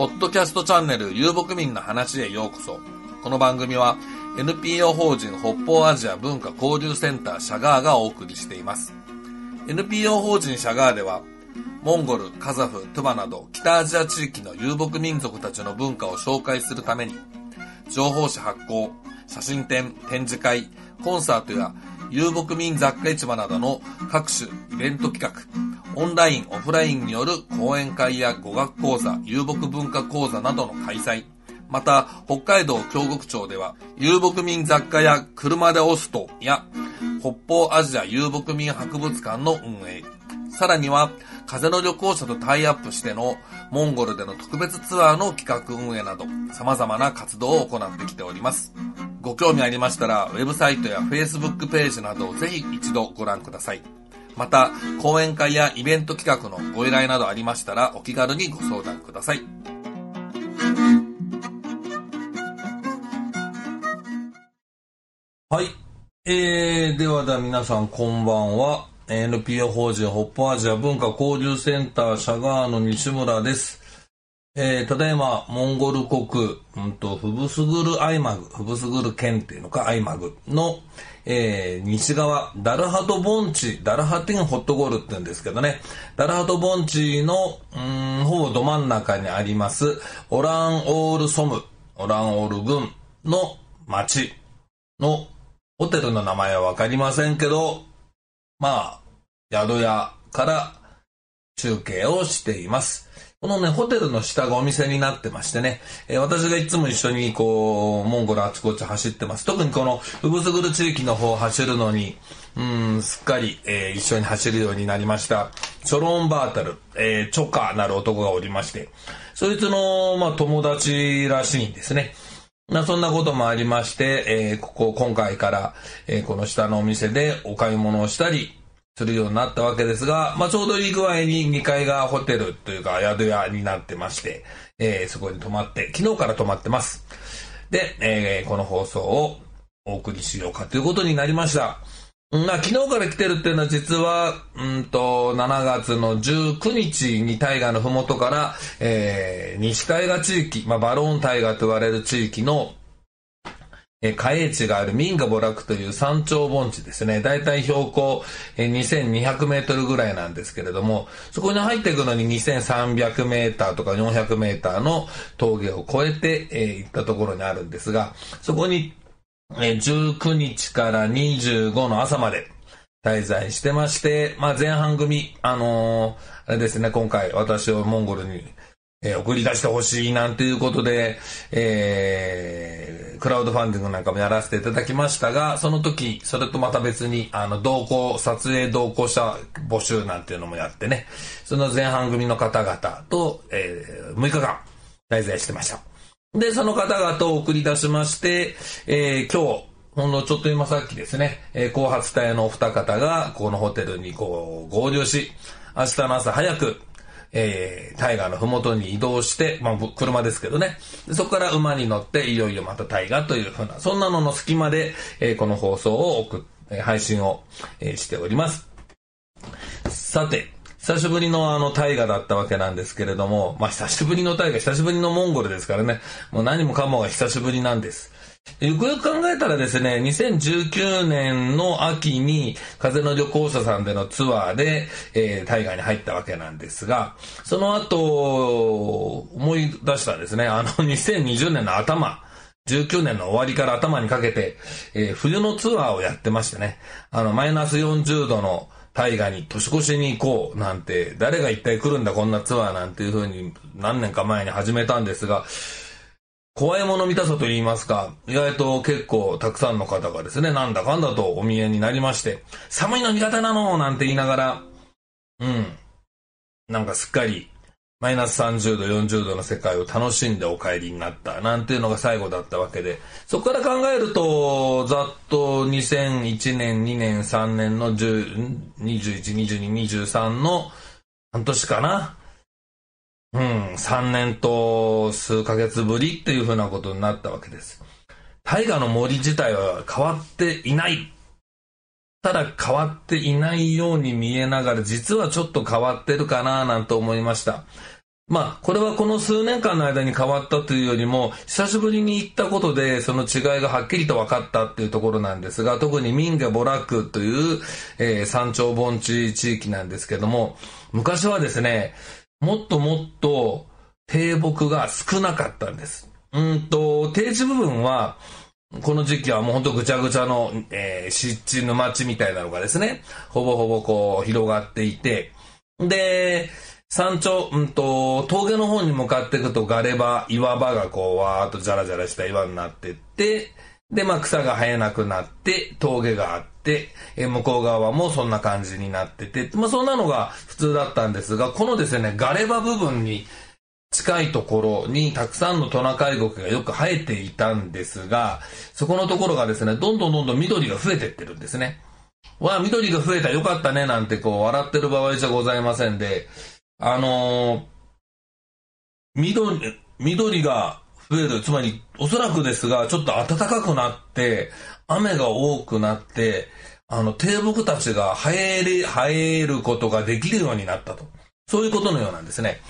ポッドキャストチャンネル遊牧民の話へようこそ。この番組は NPO 法人北方アジア文化交流センターシャガーがお送りしています。NPO 法人シャガーでは、モンゴル、カザフ、トゥバなど北アジア地域の遊牧民族たちの文化を紹介するために、情報誌発行、写真展、展示会、コンサートや遊牧民雑貨市場などの各種イベント企画、オンライン、オフラインによる講演会や語学講座、遊牧文化講座などの開催、また、北海道京極町では、遊牧民雑貨や車で押すとや、北方アジア遊牧民博物館の運営、さらには、風の旅行者とタイアップしてのモンゴルでの特別ツアーの企画運営など、様々な活動を行ってきております。ご興味ありましたら、ウェブサイトや Facebook ページなどをぜひ一度ご覧ください。また、講演会やイベント企画のご依頼などありましたら、お気軽にご相談ください。はい。えー、ではでは皆さんこんばんは。NPO 法人北方アジア文化交流センターシャガーの西村です。えー、ただいま、モンゴル国、うんと、フブスグルアイマグ、フブスグル県っていうのか、アイマグの、えー、西側、ダルハト盆地、ダルハティンホットゴールって言うんですけどね、ダルハト盆地の、うん、ほぼど真ん中にあります、オランオールソム、オランオール郡の町のホテルの名前はわかりませんけど、まあ、宿屋から中継をしています。このね、ホテルの下がお店になってましてね、えー私がいつも一緒にこう、モンゴルあちこち走ってます。特にこの、ウブスグル地域の方を走るのに、うん、すっかり、えー一緒に走るようになりました。チョロンバータル、えーチョカなる男がおりまして、そいつの、まあ、友達らしいんですね。まあ、そんなこともありまして、えーここ、今回から、えーこの下のお店でお買い物をしたり、するようになったわけですが、まあ、ちょうどいい具合に2階がホテルというか宿屋になってまして、えーそこに泊まって、昨日から泊まってます。で、えーこの放送をお送りしようかということになりました。まあ、昨日から来てるっていうのは実は、うんと、7月の19日に大河のふもとから、えー西大河地域、まあ、バローン大河と言われる地域の、えー、下営地があるミンガボラクという山頂盆地ですね。だいたい標高、えー2200メートルぐらいなんですけれども、そこに入っていくのに2300メーターとか400メーターの峠を越えて、えー行ったところにあるんですが、そこに、えー19日から25の朝まで滞在してまして、まあ前半組、あのーあれですね、今回私をモンゴルにえー送り出してほしいなんていうことで、えークラウドファンディングなんかもやらせていただきましたが、その時、それとまた別に、あの、同行、撮影同行者募集なんていうのもやってね、その前半組の方々と、えー6日間滞在してました。で、その方々を送り出しまして、えー今日、ほんのちょっと今さっきですね、えー後発隊のお二方が、このホテルにこう、合流し、明日の朝早く、えー、タイガーのふもとに移動して、まあ、車ですけどね。そこから馬に乗って、いよいよまたタイガーというふうな、そんなのの隙間で、えーこの放送を送っ、えー配信を、えーしております。さて、久しぶりのあの大河だったわけなんですけれども、まあ久しぶりの大河、久しぶりのモンゴルですからね、もう何もかもが久しぶりなんです。よくよく考えたらですね、2019年の秋に風の旅行者さんでのツアーで、えー、大河に入ったわけなんですが、その後、思い出したんですね、あの2020年の頭、19年の終わりから頭にかけて、えー冬のツアーをやってましてね、あの、マイナス40度の大河に年越しに行こうなんて、誰が一体来るんだこんなツアーなんていう風に何年か前に始めたんですが、怖いもの見たさと言いますか、意外と結構たくさんの方がですね、なんだかんだとお見えになりまして、寒いの苦手なのなんて言いながら、うん、なんかすっかりマイナス30度、40度の世界を楽しんでお帰りになった、なんていうのが最後だったわけで、そこから考えると、ざっと2001年、2年、3年の10 21、22、23の半年かな。うん、3年と数ヶ月ぶりっていうふうなことになったわけです。大河の森自体は変わっていない。ただ変わっていないように見えながら、実はちょっと変わってるかななんて思いました。まあ、これはこの数年間の間に変わったというよりも、久しぶりに行ったことで、その違いがはっきりと分かったっていうところなんですが、特にミンゲボラクという、えー、山頂盆地地域なんですけども、昔はですね、もっともっと低木が少なかったんです。うんと、低地部分は、この時期はもうほんとぐちゃぐちゃの、えー、湿地沼地みたいなのがですね、ほぼほぼこう広がっていて、で、山頂、うんと、峠の方に向かっていくとガレ場、岩場がこう、わーっとじゃらじゃらした岩になってって、で、まあ草が生えなくなって、峠があってて、え向こう側もそんな感じになってて、まあそんなのが普通だったんですが、このですね、ガレ場部分に近いところにたくさんのトナカイゴケがよく生えていたんですが、そこのところがですね、どんどんどんどん緑が増えてってるんですね。わあ、緑が増えたよかったねなんてこう笑ってる場合じゃございませんで、あのー、緑、緑が増える。つまり、おそらくですが、ちょっと暖かくなって、雨が多くなって、あの、低木たちが生え、生えることができるようになったと。そういうことのようなんですね。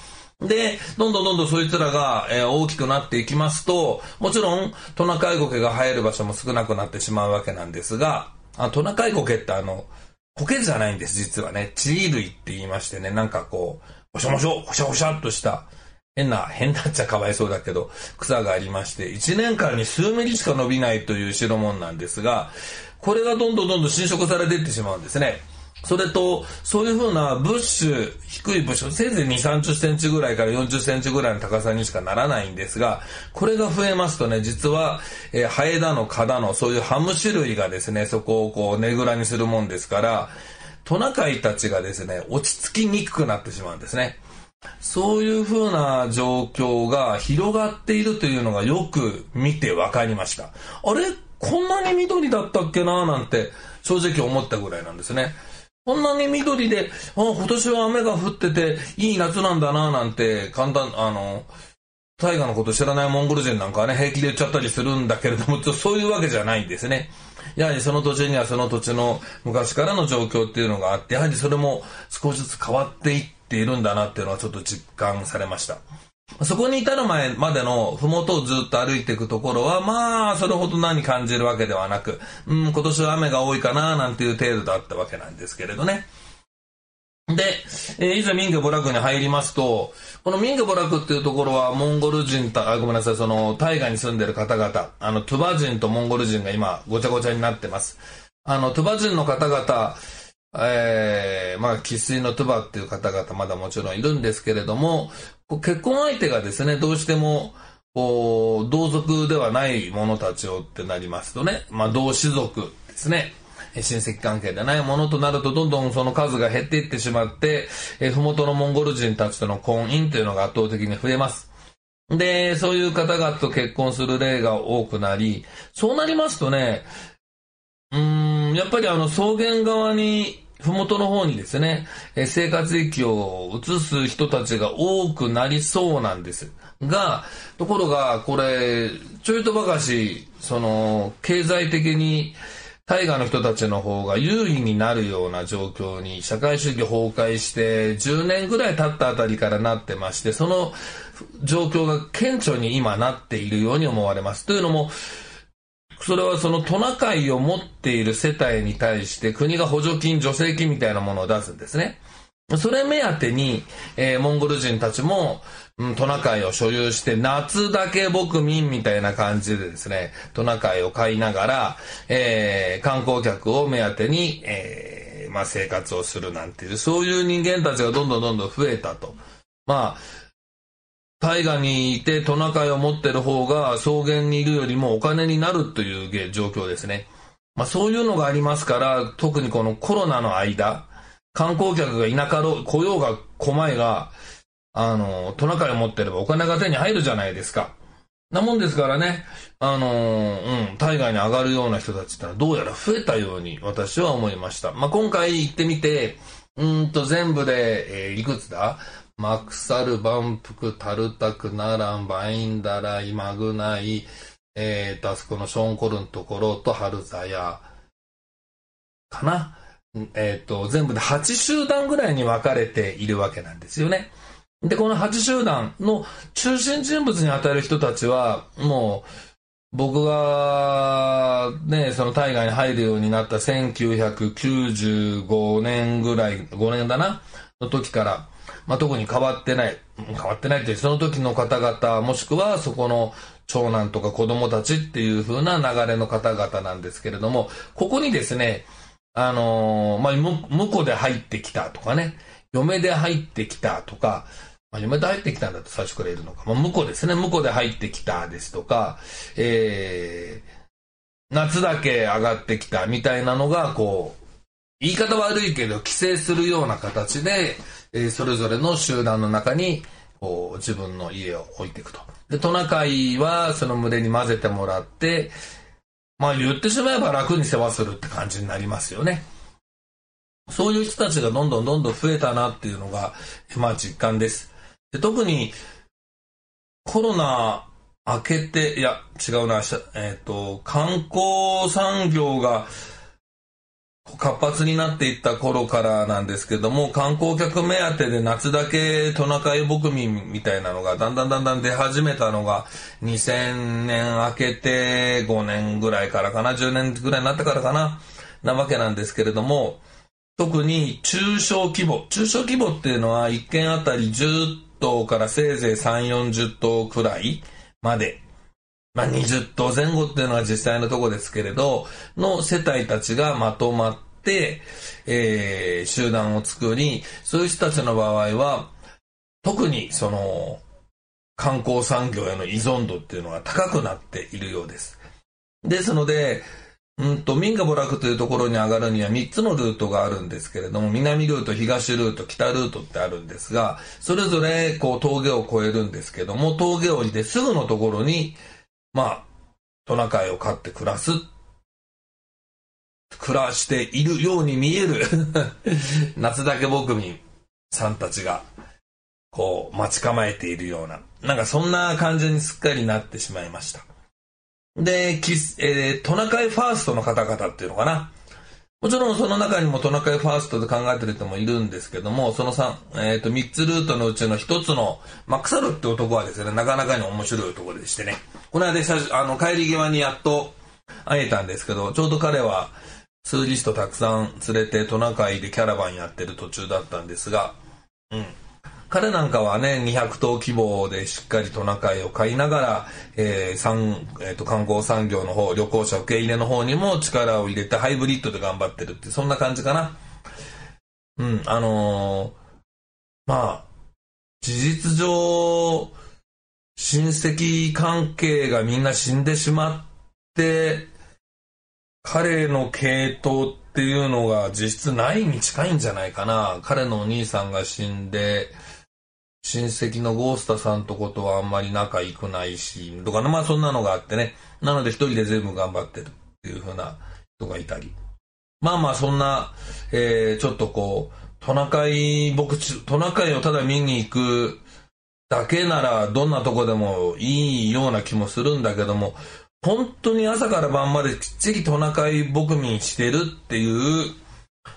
で、どんどんどんどんそいつらが、えー、大きくなっていきますと、もちろんトナカイゴケが生える場所も少なくなってしまうわけなんですが、あトナカイゴケってあの、苔じゃないんです、実はね。地衣類って言いましてね、なんかこう、ほしゃほしょ、ほしゃほしゃっとした、変な、変なっちゃかわいそうだけど、草がありまして、1年間に数ミリしか伸びないという代物なんですが、これがどんどんどんどん侵食されていってしまうんですね。それと、そういうふうなブッシュ、低いブッシュ、せいぜい2、30センチぐらいから40センチぐらいの高さにしかならないんですが、これが増えますとね、実は、えー、ハエだの、蚊だの、そういうハム種類がですね、そこをこう、ねぐらにするもんですから、トナカイたちがですね、落ち着きにくくなってしまうんですね。そういうふうな状況が広がっているというのがよく見て分かりました。あれ？こんなに緑だったっけな？なんて正直思ったぐらいなんですね。こんなに緑で、あ、今年は雨が降ってていい夏なんだななんて簡単、あの、大河のこと知らないモンゴル人なんかはね、平気で言っちゃったりするんだけれども、そういうわけじゃないんですね。やはりその土地にはその土地の昔からの状況っていうのがあって、やはりそれも少しずつ変わっていってているんだなっていうのはちょっと実感されました。そこに至る前までの麓をずっと歩いていくところは、まあ、それほど何感じるわけではなく、うん、今年は雨が多いかな、なんていう程度だったわけなんですけれどね。で、えー、いざミンゲボラクに入りますと、このミンゲボラクっていうところはモンゴル人あ、ごめんなさい、その、大河に住んでる方々、あの、トゥバ人とモンゴル人が今、ごちゃごちゃになってます。あの、トゥバ人の方々、えー、まあ、生粋のトゥバっていう方々まだもちろんいるんですけれども、結婚相手がですね、どうしても、こう、同族ではない者たちをってなりますとね、まあ、同種族ですね。親戚関係でないものとなるとどんどんその数が減っていってしまって、えふもとのモンゴル人たちとの婚姻というのが圧倒的に増えます。で、そういう方々と結婚する例が多くなり、そうなりますとね、うん、やっぱりあの草原側に、ふもとの方にですね、え生活域を移す人たちが多くなりそうなんです。が、ところが、これ、ちょいとばかし、その、経済的に、大河の人たちの方が有利になるような状況に社会主義崩壊して10年ぐらい経ったあたりからなってましてその状況が顕著に今なっているように思われます。というのもそれはそのトナカイを持っている世帯に対して国が補助金助成金みたいなものを出すんですね。それ目当てに、えー、モンゴル人たちも、うん、トナカイを所有して、夏だけ牧民みたいな感じでですね、トナカイを飼いながら、えー、観光客を目当てに、えー、まあ生活をするなんていう、そういう人間たちがどんどんどんどん増えたと。まあ、大河にいてトナカイを持ってる方が草原にいるよりもお金になるという状況ですね。まあそういうのがありますから、特にこのコロナの間、観光客がいなかろう、来ようが来まいが、あの、トナカイを持ってればお金が手に入るじゃないですか。なもんですからね、あのうん、海外に上がるような人たちってのはどうやら増えたように私は思いました。まあ、今回行ってみて、うんと全部で、えー、いくつだ？マクサル、バンプク、タルタク、ナラン、バインダライ、マグナイ、えーと、あそこのショーンコルのところとハルザヤ、かな？えっ、ー、と、全部で8集団ぐらいに分かれているわけなんですよね。で、この8集団の中心人物に当たる人たちは、もう、僕が、ね、その大河に入るようになった1995年ぐらい、5年だな、の時から、まあ、特に変わってない、変わってないって、その時の方々、もしくはそこの長男とか子供たちっていう風な流れの方々なんですけれども、ここにですね、あのー、まあ、婿で入ってきたとかね、嫁で入ってきたとか、まあ、嫁で入ってきたんだと最初からいるのか。まあ、婿ですね。婿で入ってきたですとか、えー、夏だけ上がってきたみたいなのが、こう、言い方悪いけど、規制するような形で、えー、それぞれの集団の中に、こう、自分の家を置いていくと。で、トナカイはその群れに混ぜてもらって、まあ言ってしまえば楽に世話するって感じになりますよね。そういう人たちがどんどんどんどん増えたなっていうのが、まあ実感です。で特に、コロナ明けて、いや、違うな、えっ、ー、と、観光産業が活発になっていった頃からなんですけども、観光客目当てで夏だけトナカイ牧民みたいなのがだんだんだんだん出始めたのが2000年明けて5年ぐらいからかな、10年ぐらいになってからかな、なわけなんですけれども、特に中小規模、中小規模っていうのは1軒あたり10頭からせいぜい3、40頭くらいまで、まあ、20頭前後っていうのは実際のとこですけれど、の世帯たちがまとまって、えー、集団を作り、そういう人たちの場合は、特にその、観光産業への依存度っていうのが高くなっているようです。ですので、うんと、民家娯楽というところに上がるには3つのルートがあるんですけれども、南ルート、東ルート、北ルートってあるんですが、それぞれこう峠を越えるんですけども、峠を降りてすぐのところに、まあ、トナカイを飼って暮らす、暮らしているように見える 夏だけ牧民さんたちが、こう、待ち構えているような、なんかそんな感じにすっかりなってしまいました。で、キス、えー、トナカイファーストの方々っていうのかな。もちろんその中にもトナカイファーストで考えてる人もいるんですけども、その3、えっ、ー、と、3つルートのうちの1つの、マックサルって男はですね、なかなかに面白い男でしてね。この間、あの、帰り際にやっと会えたんですけど、ちょうど彼は、ツーリストたくさん連れてトナカイでキャラバンやってる途中だったんですが、うん。彼なんかはね、200頭規模でしっかりトナカイを飼いながら、えー産えーと、観光産業の方、旅行者受け入れの方にも力を入れてハイブリッドで頑張ってるって、そんな感じかな。うん、あのー、まあ、事実上、親戚関係がみんな死んでしまって、彼の系統っていうのが実質ないに近いんじゃないかな。彼のお兄さんが死んで、親戚のゴースタさんとことはあんまり仲良くないし、とかね、まあそんなのがあってね。なので一人で全部頑張ってるっていう風な人がいたり。まあまあそんな、えー、ちょっとこう、トナカイ牧地、トナカイをただ見に行くだけならどんなとこでもいいような気もするんだけども、本当に朝から晩まできっちりトナカイ牧民してるっていう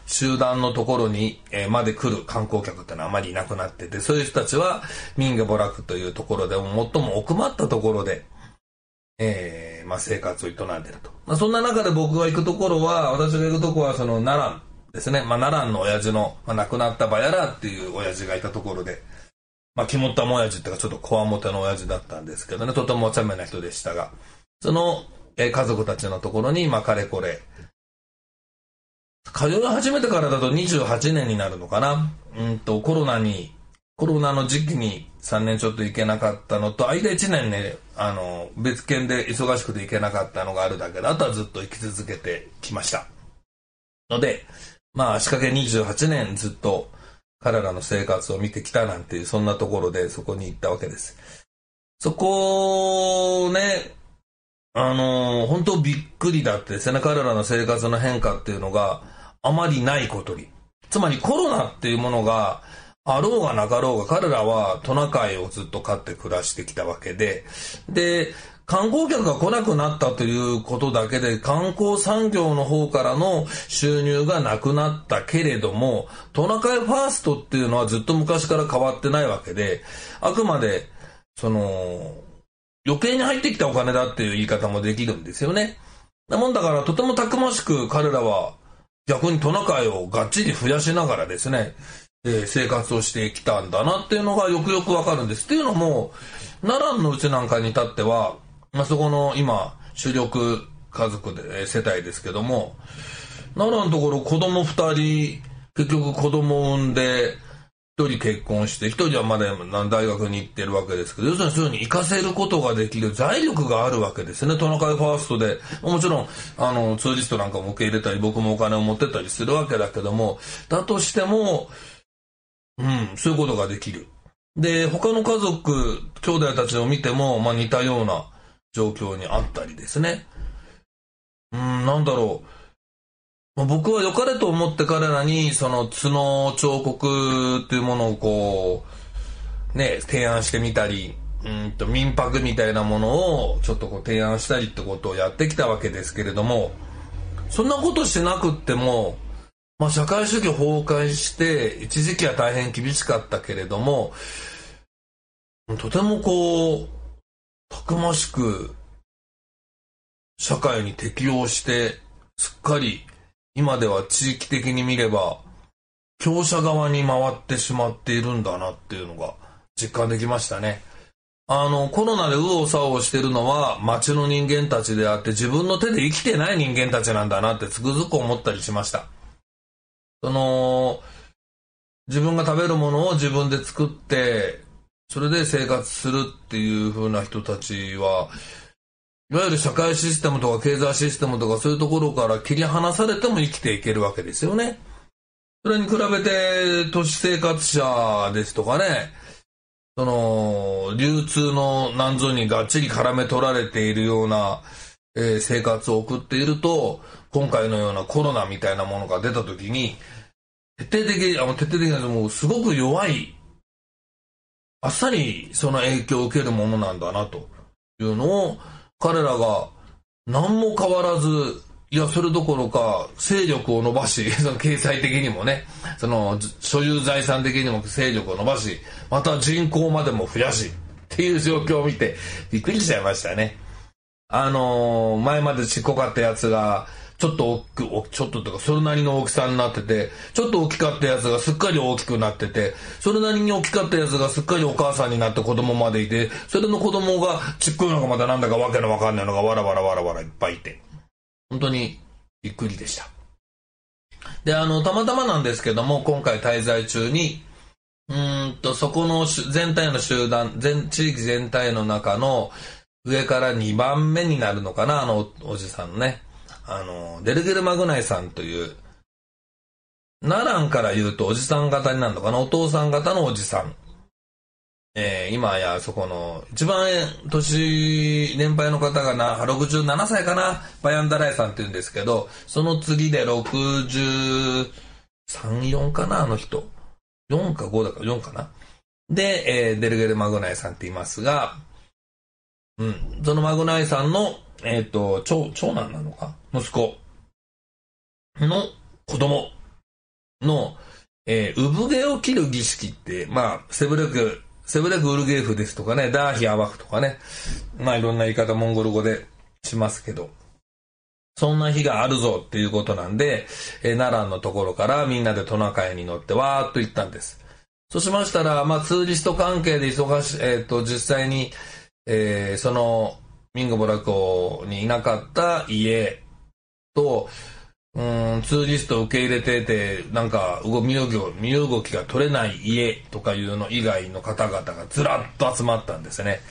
集団のところに、えー、まで来る観光客ってのはあまりいなくなってて、そういう人たちは民家娯楽というところでも最も奥まったところで、えー、まあ生活を営んでると。まあそんな中で僕が行くところは、私が行くところはその奈良ですね。まあ奈良の親父の、まあ亡くなったバヤラっていう親父がいたところで、まあ肝っ玉親父っていうかちょっとこわもての親父だったんですけどね、とてもお茶目な人でしたが、その、えー、家族たちのところに、まあかれこれ、通い始めてからだと28年になるのかな。うんと、コロナに、コロナの時期に3年ちょっと行けなかったのと、間1年ね、あの、別件で忙しくて行けなかったのがあるだけで、あとはずっと行き続けてきました。ので、まあ、仕掛け28年ずっと彼らの生活を見てきたなんていう、そんなところでそこに行ったわけです。そこね、あの本当びっくりだってですね、彼らの生活の変化っていうのが、あまりないことに。つまりコロナっていうものがあろうがなかろうが彼らはトナカイをずっと飼って暮らしてきたわけで、で、観光客が来なくなったということだけで観光産業の方からの収入がなくなったけれども、トナカイファーストっていうのはずっと昔から変わってないわけで、あくまで、その、余計に入ってきたお金だっていう言い方もできるんですよね。なもんだからとてもたくましく彼らは逆にトナカイをがっちり増やしながらですね、えー、生活をしてきたんだなっていうのがよくよくわかるんです。っていうのも、奈良のうちなんかに至っては、まあ、そこの今、主力家族で、世帯ですけども、奈良のところ子供二人、結局子供を産んで、一人結婚して、一人はまだ大学に行ってるわけですけど、要するにそういうふうに活かせることができる財力があるわけですね。トナカイファーストで。もちろん、あの、ツーリストなんかも受け入れたり、僕もお金を持ってったりするわけだけども、だとしても、うん、そういうことができる。で、他の家族、兄弟たちを見ても、まあ似たような状況にあったりですね。うん、なんだろう。僕は良かれと思って彼らに、その角彫刻っていうものをこう、ね、提案してみたり、うんと民泊みたいなものをちょっとこう提案したりってことをやってきたわけですけれども、そんなことしてなくっても、まあ社会主義崩壊して一時期は大変厳しかったけれども、とてもこう、たくましく社会に適応してすっかり今では地域的に見れば強者側に回ってしまっているんだなっていうのが実感できましたね。あの、コロナで右往左往してるのは街の人間たちであって自分の手で生きてない人間たちなんだなってつくづく思ったりしました。その、自分が食べるものを自分で作ってそれで生活するっていう風な人たちは、いわゆる社会システムとか経済システムとかそういうところから切り離されても生きていけるわけですよね。それに比べて都市生活者ですとかね、その、流通の難ぞにがっちり絡め取られているような、えー、生活を送っていると、今回のようなコロナみたいなものが出た時に、徹底的に、あの徹底的な、もうすごく弱いあっさりその影響を受けるものなんだなというのを彼らが何も変わらずいや、それどころか、勢力を伸ばし、その経済的にもね、その、所有財産的にも勢力を伸ばし、また人口までも増やし、っていう状況を見て、びっくりしちゃいましたね。あのー、前までちっこかったやつが、ちょっと大きく、ちょっととか、それなりの大きさになってて、ちょっと大きかったやつがすっかり大きくなってて、それなりに大きかったやつがすっかりお母さんになって子供までいて、それの子供がちっこいのがまたなんだかわけのわかんないのがわらわらわらわらいっぱいいて、本当にびっくりでした。で、あの、たまたまなんですけども、今回滞在中に、うんと、そこの全体の集団、全、地域全体の中の上から2番目になるのかな、あのおじさんのね。あの、デルゲル・マグナイさんという、ナランから言うとおじさん型になるのかな？お父さん型のおじさん。えー、今やそこの、一番年、年配の方がな、67歳かな？バヤンダライさんって言うんですけど、その次で63、4かな？あの人。4か5だか4かな？で、えー、デルゲル・マグナイさんって言いますが、うん、そのマグナイさんのえっ、ー、と、長、長男なのか？息子。の子供。の、えー、産毛を切る儀式って、まあ、セブレク、セブレクウルゲーフですとかね、ダーヒアワフとかね、まあいろんな言い方モンゴル語でしますけど、そんな日があるぞっていうことなんで、えー、奈良のところからみんなでトナカイに乗ってわーっと行ったんです。そうしましたら、まあツーリスト関係で忙しい、えっ、ー、と、実際に、えー、その、ミンゴボラコにいなかった家と、うん、ツーリストを受け入れてて、なんか、身動き身動きが取れない家とかいうの以外の方々がずらっと集まったんですね。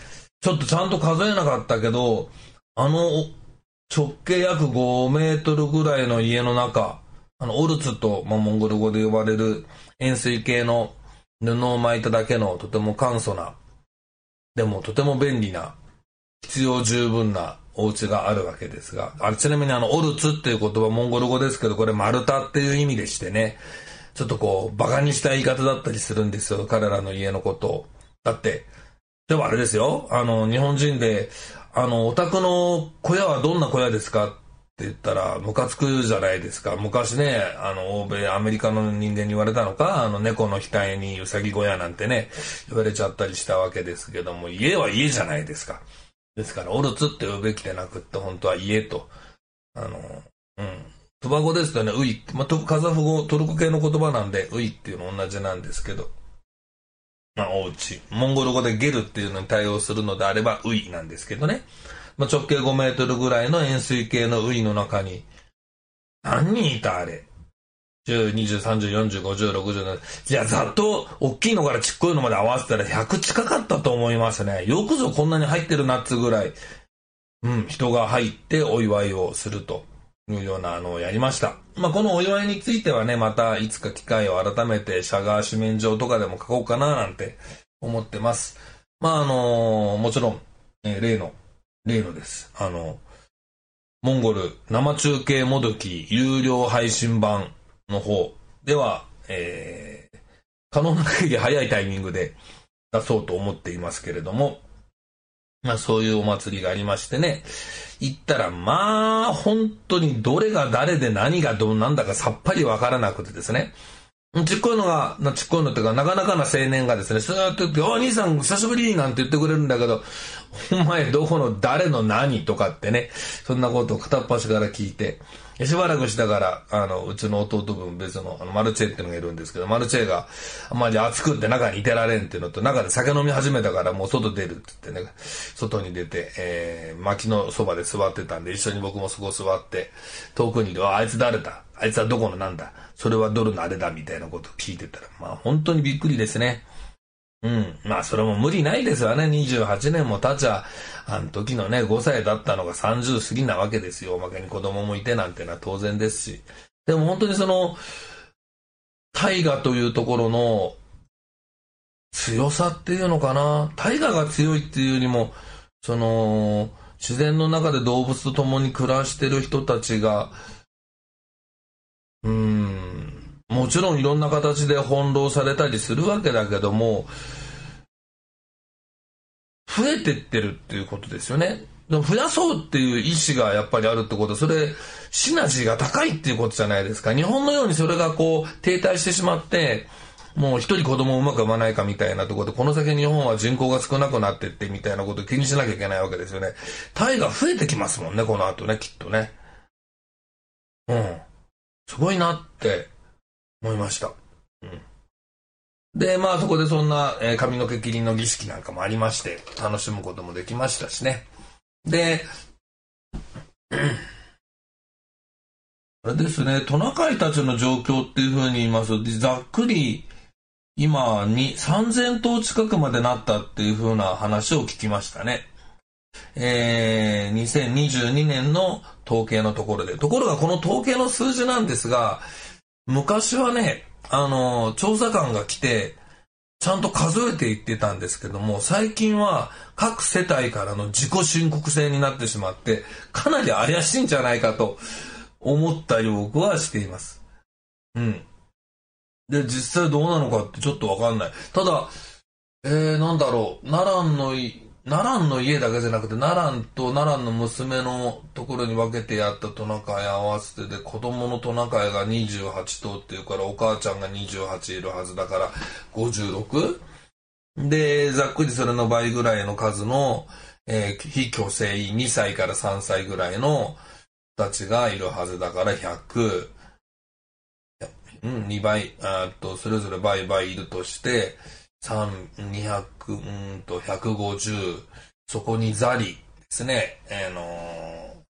ちょっとちゃんと数えなかったけど、あの、直径約5メートルぐらいの家の中、あの、オルツと、まあ、モンゴル語で呼ばれる円錐形の布を巻いただけのとても簡素な、でもとても便利な必要十分なお家があるわけですが、あれちなみにあの、オルツっていう言葉、モンゴル語ですけど、これ丸太っていう意味でしてね、ちょっとこう、馬鹿にした言い方だったりするんですよ、彼らの家のことを。だって、でもあれですよ、あの、日本人で、あの、お宅の小屋はどんな小屋ですかって言ったら、ムカつくじゃないですか。昔ね、あの、欧米、アメリカの人間に言われたのか、あの、猫の額にウサギ小屋なんてね、言われちゃったりしたわけですけども、家は家じゃないですか。ですから、オルツって呼ぶべきでなくって、本当は家と、あの、うん。トバ語ですとね、ウイ、まあ、カザフ語、トルコ系の言葉なんで、ウイっていうの同じなんですけど、まあ、お家。モンゴル語でゲルっていうのに対応するのであれば、ウイなんですけどね。まあ、直径5メートルぐらいの円錐形のウイの中に、何人いたあれ？10、20、30、40、50、60、いや、ざっと、大きいのからちっこいのまで合わせたら100近かったと思いますね。よくぞこんなに入ってるなっつぐらい、うん、人が入ってお祝いをすると。いうようなのをやりました。まあ、このお祝いについてはね、またいつか機会を改めて、シャガー紙面上とかでも書こうかななんて思ってます。まあ、あのー、もちろん、えー、例の、例のです。あの、モンゴル生中継もどき有料配信版の方。では、えー、可能な限り早いタイミングで出そうと思っていますけれども、まあそういうお祭りがありましてね、行ったらまあ本当にどれが誰で何がどうなんだかさっぱりわからなくてですね、ちっこいのが、ちっこいのっていうか、なかなかな青年がですね、スーッと言って、お兄さん久しぶりなんて言ってくれるんだけど、お前どこの誰の何とかってね、そんなことを片っ端から聞いて、しばらくしたから、あの、うちの弟分別の、あの、マルチェっていうのがいるんですけど、マルチェが、あんまり暑くって中にいてられんっていうのと、中で酒飲み始めたからもう外出るって言ってね、外に出て、えー、薪のそばで座ってたんで、一緒に僕もそこ座って、遠くにいる、あ、あいつ誰だ？あいつはどこのなんだ？それはドルのあれだみたいなことを聞いてたら、まあ本当にびっくりですね。うん。まあそれも無理ないですわね。28年も経っちゃ、あの時のね、5歳だったのが30過ぎなわけですよ。おまけに子供もいてなんてのは当然ですし。でも本当にその、大河というところの強さっていうのかな。大河が強いっていうよりも、その、自然の中で動物と共に暮らしてる人たちが、うーん、もちろんいろんな形で翻弄されたりするわけだけども、増えてってるっていうことですよね。でも増やそうっていう意思がやっぱりあるってことそれ、シナジーが高いっていうことじゃないですか。日本のようにそれがこう、停滞してしまって、もう一人子供をうまく産まないかみたいなところで、この先日本は人口が少なくなってってみたいなことを気にしなきゃいけないわけですよね。タイが増えてきますもんね、この後ね、きっとね。うん。すごいなって思いました。うん。で、まあそこでそんな、えー、髪の毛切りの儀式なんかもありまして、楽しむこともできましたしね。で、あれですね、トナカイたちの状況っていうふうに言いますと、ざっくり今に3000頭近くまでなったっていうふうな話を聞きましたね。えー、2022年の統計のところで。ところがこの統計の数字なんですが、昔はね、あの、調査官が来て、ちゃんと数えていってたんですけども、最近は各世帯からの自己申告制になってしまって、かなり怪しいんじゃないかと思ったようはしています。うん。で、実際どうなのかってちょっとわかんない。ただ、えー、なんだろう、奈良のナランの家だけじゃなくて、ナランとナランの娘のところに分けてやったトナカイ合わせてで、子供のトナカイが28頭っていうから、お母ちゃんが28いるはずだから、56? で、ざっくりそれの倍ぐらいの数の、えー、非虚勢2歳から3歳ぐらいのたちがいるはずだから100、うん、2倍、あと、それぞれ倍々いるとして、3、200、うんと、150、そこにザリですね、あのー、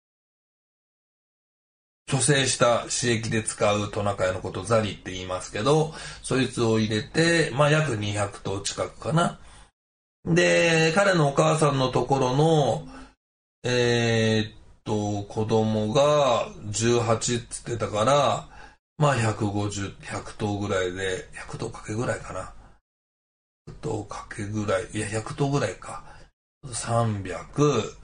虚勢した刺激で使うトナカイのことザリって言いますけど、そいつを入れて、まあ、約200頭近くかな。で、彼のお母さんのところの、えー、っと、子供が18っつってたから、まあ150、100頭ぐらいで、100頭かけぐらいかな。頭かけぐらい、いや、100頭ぐらいか。300。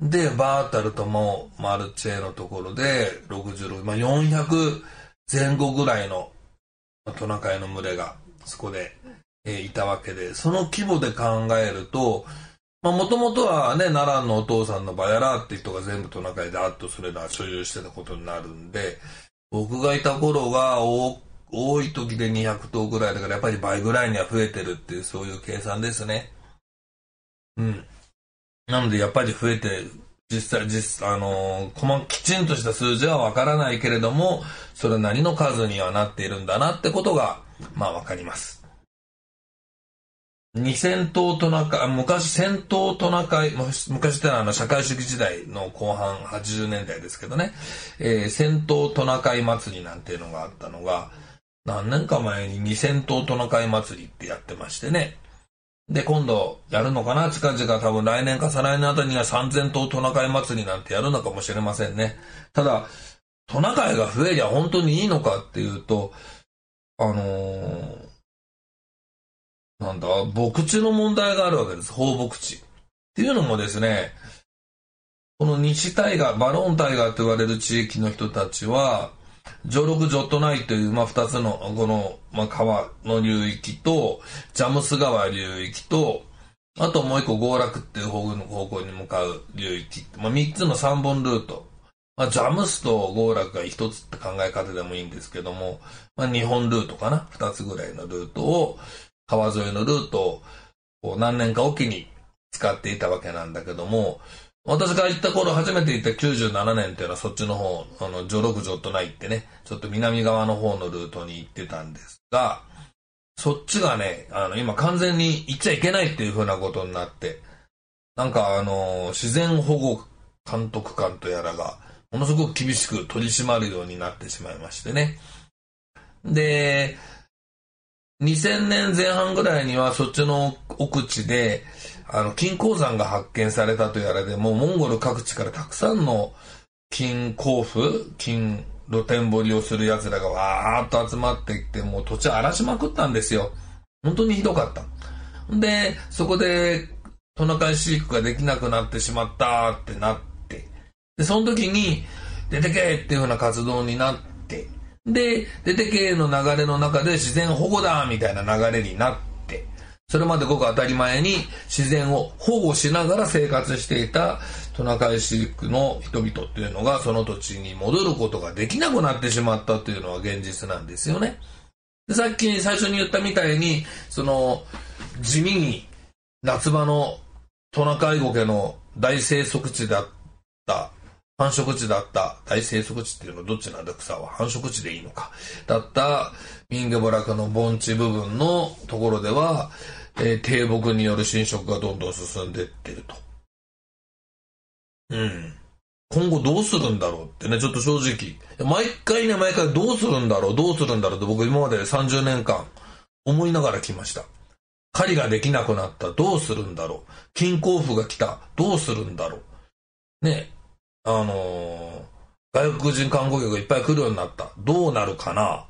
で、バータルともマルチェのところで66、まあ、400前後ぐらいのトナカイの群れがそこで、えー、いたわけで、その規模で考えると、まあ、もともとはね、奈良のお父さんのバヤラーって人が全部トナカイであっとそれら所有してたことになるんで、僕がいた頃が多多い時で200頭ぐらいだからやっぱり倍ぐらいには増えてるっていうそういう計算ですね。うん。なのでやっぱり増えて実際、実、あのー、きちんとした数字はわからないけれども、それなりの数にはなっているんだなってことが、まあわかります。2000頭トナカイ、昔戦闘トナカイ、昔ってのはあの社会主義時代の後半80年代ですけどね、えー、戦闘トナカイ祭りなんていうのがあったのが、何年か前に2000頭トナカイ祭りってやってましてね、で、今度やるのかな？近々多分来年か再来年あたりには3000頭トナカイ祭りなんてやるのかもしれませんね。ただ、トナカイが増えりゃ本当にいいのかっていうと、あのー、なんだ、牧地の問題があるわけです。放牧地。っていうのもですね、この西大河、バロン大河と言われる地域の人たちは、ジョログ・ジョットナイという、まあ、二つの、この、まあ、川の流域と、ジャムス川流域と、あともう一個、合楽っていう方向に向かう流域。まあ、三つの三本ルート。まあ、ジャムスと合楽が一つって考え方でもいいんですけども、まあ、二本ルートかな？二つぐらいのルートを、川沿いのルートを、こう、何年かおきに使っていたわけなんだけども、私が行った頃初めて行った97年っていうのはそっちの方、あの、ジョロクジョットナイってね、ちょっと南側の方のルートに行ってたんですが、そっちがね、あの、今完全に行っちゃいけないっていう風なことになって、なんかあの、自然保護監督官とやらが、ものすごく厳しく取り締まるようになってしまいましてね。で、2000年前半ぐらいにはそっちの奥地で、あの、金鉱山が発見されたとやらで、もモンゴル各地からたくさんの金鉱夫、金露天掘りをする奴らがわーっと集まってきて、もう土地荒らしまくったんですよ。本当にひどかった。で、そこでトナカイ飼育ができなくなってしまったってなって、で、その時に出てけっていうふうな活動になって、で、出てけの流れの中で自然保護だみたいな流れになって、それまでごく当たり前に自然を保護しながら生活していたトナカイ飼育の人々っていうのがその土地に戻ることができなくなってしまったというのは現実なんですよね。でさっき最初に言ったみたいに、その地味に夏場のトナカイゴケの大生息地だった繁殖地だった大生息地っていうのはどっちなんだ草は繁殖地でいいのかだったミンゲボラクの盆地部分のところではえー、低木による侵食がどんどん進んでいってると。うん。今後どうするんだろうってね、ちょっと正直。毎回ね、毎回どうするんだろう、どうするんだろうって僕今まで30年間思いながら来ました。狩りができなくなった、どうするんだろう。金鉱夫が来た、どうするんだろう。ね、あのー、外国人観光客がいっぱい来るようになった。どうなるかな。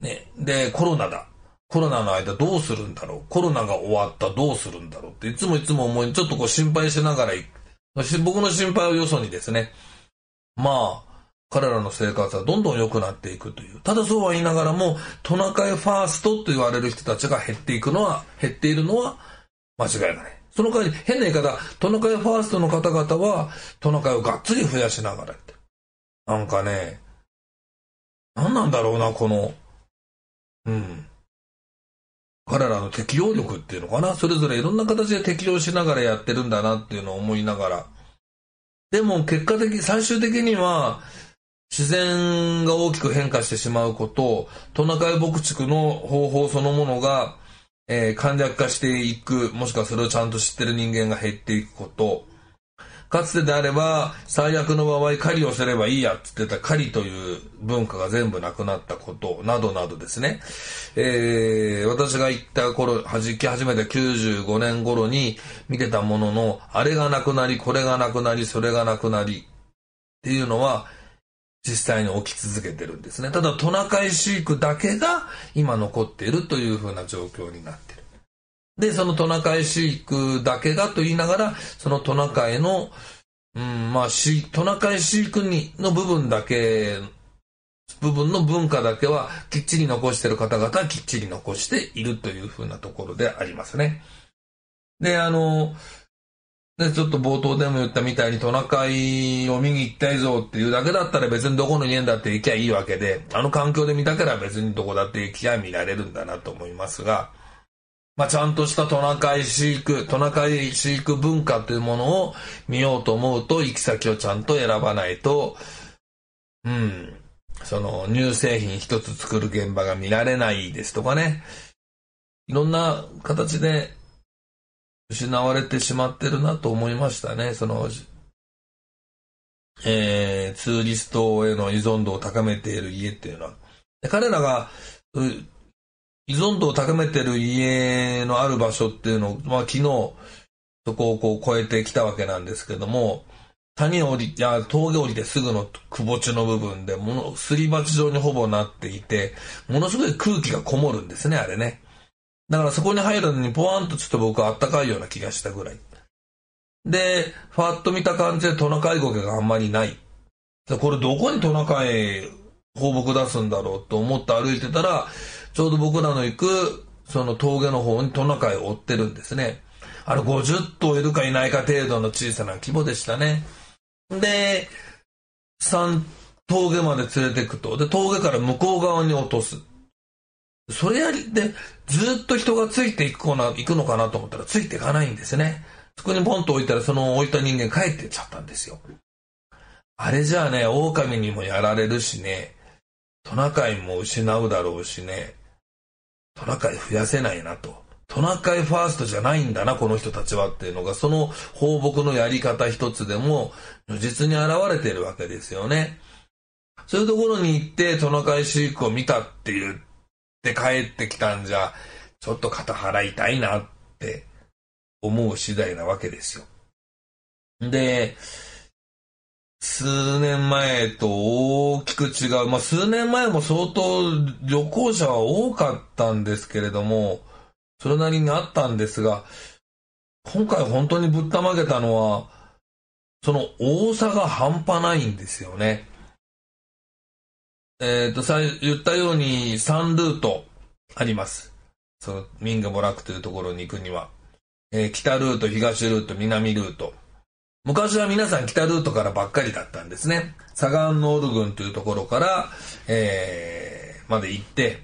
ね、で、コロナだ。コロナの間どうするんだろうコロナが終わったどうするんだろうっていつもいつも思い、ちょっとこう心配しながら僕の心配をよそにですね、まあ、彼らの生活はどんどん良くなっていくという。ただそうは言いながらも、トナカイファーストと言われる人たちが減っていくのは、減っているのは間違いない。その代わり、変な言い方、トナカイファーストの方々は、トナカイをがっつり増やしながらって。なんかね、何なんだろうな、この、うん。彼らの適応力っていうのかなそれぞれいろんな形で適応しながらやってるんだなっていうのを思いながら。でも結果的、最終的には、自然が大きく変化してしまうこと、トナカイ牧畜の方法そのものが、えー、簡略化していく、もしくはそれをちゃんと知ってる人間が減っていくこと、かつてであれば、最悪の場合、狩りをすればいいやつってた狩りという文化が全部なくなったこと、などなどですね。えー、私が行った頃、弾き始めた95年頃に見てたものの、あれがなくなり、これがなくなり、それがなくなり、っていうのは、実際に起き続けてるんですね。ただ、トナカイ飼育だけが今残っているというふうな状況になってるで、そのトナカイ飼育だけがと言いながら、そのトナカイの、うん、まあ、トナカイ飼育にの部分だけ、部分の文化だけはきっちり残してる方々はきっちり残しているというふうなところでありますね。で、あの、で、ちょっと冒頭でも言ったみたいにトナカイを見に行きたいぞっていうだけだったら別にどこの家だって行きゃいいわけで、あの環境で見たから別にどこだって行きゃ見られるんだなと思いますが、まあ、ちゃんとしたトナカイ飼育、トナカイ飼育文化というものを見ようと思うと、行き先をちゃんと選ばないと、うん、その乳製品一つ作る現場が見られないですとかね、いろんな形で失われてしまってるなと思いましたね。その、えー、ツーリストへの依存度を高めている家っていうのは。彼らが、依存度を高めてる家のある場所っていうのを、まあ昨日、そこをこう超えてきたわけなんですけども、谷を降り、いや、峠降りてすぐのくぼ地の部分で、もの、すり鉢状にほぼなっていて、ものすごい空気がこもるんですね、あれね。だからそこに入るのにポワンとちょっと僕はあったかいような気がしたぐらい。で、ファッと見た感じでトナカイゴケがあんまりない。これどこにトナカイ放牧出すんだろうと思って歩いてたら、ちょうど僕らの行く、その峠の方にトナカイを追ってるんですね。あれ50頭いるかいないか程度の小さな規模でしたね。で、3峠まで連れてくと。で、峠から向こう側に落とす。それやりで、ずっと人がついていくな、行くのかなと思ったらついていかないんですね。そこにポンと置いたらその置いた人間帰ってっちゃったんですよ。あれじゃあね、狼にもやられるしね、トナカイも失うだろうしね、トナカイ増やせないなと。トナカイファーストじゃないんだな、この人たちはっていうのが、その放牧のやり方一つでも、如実に現れてるわけですよね。そういうところに行ってトナカイ飼育を見たって言って帰ってきたんじゃ、ちょっと肩払いたいなって思う次第なわけですよ。で、数年前と大きく違う。まあ、数年前も相当旅行者は多かったんですけれども、それなりにあったんですが、今回本当にぶったまげたのは、その多さが半端ないんですよね。えっ、ー、と、さ、言ったように3ルートあります。その、ミンガモラクというところに行くには。えー、北ルート、東ルート、南ルート。昔は皆さん北ルートからばっかりだったんですね。サガンノール郡というところから、えー、まで行って、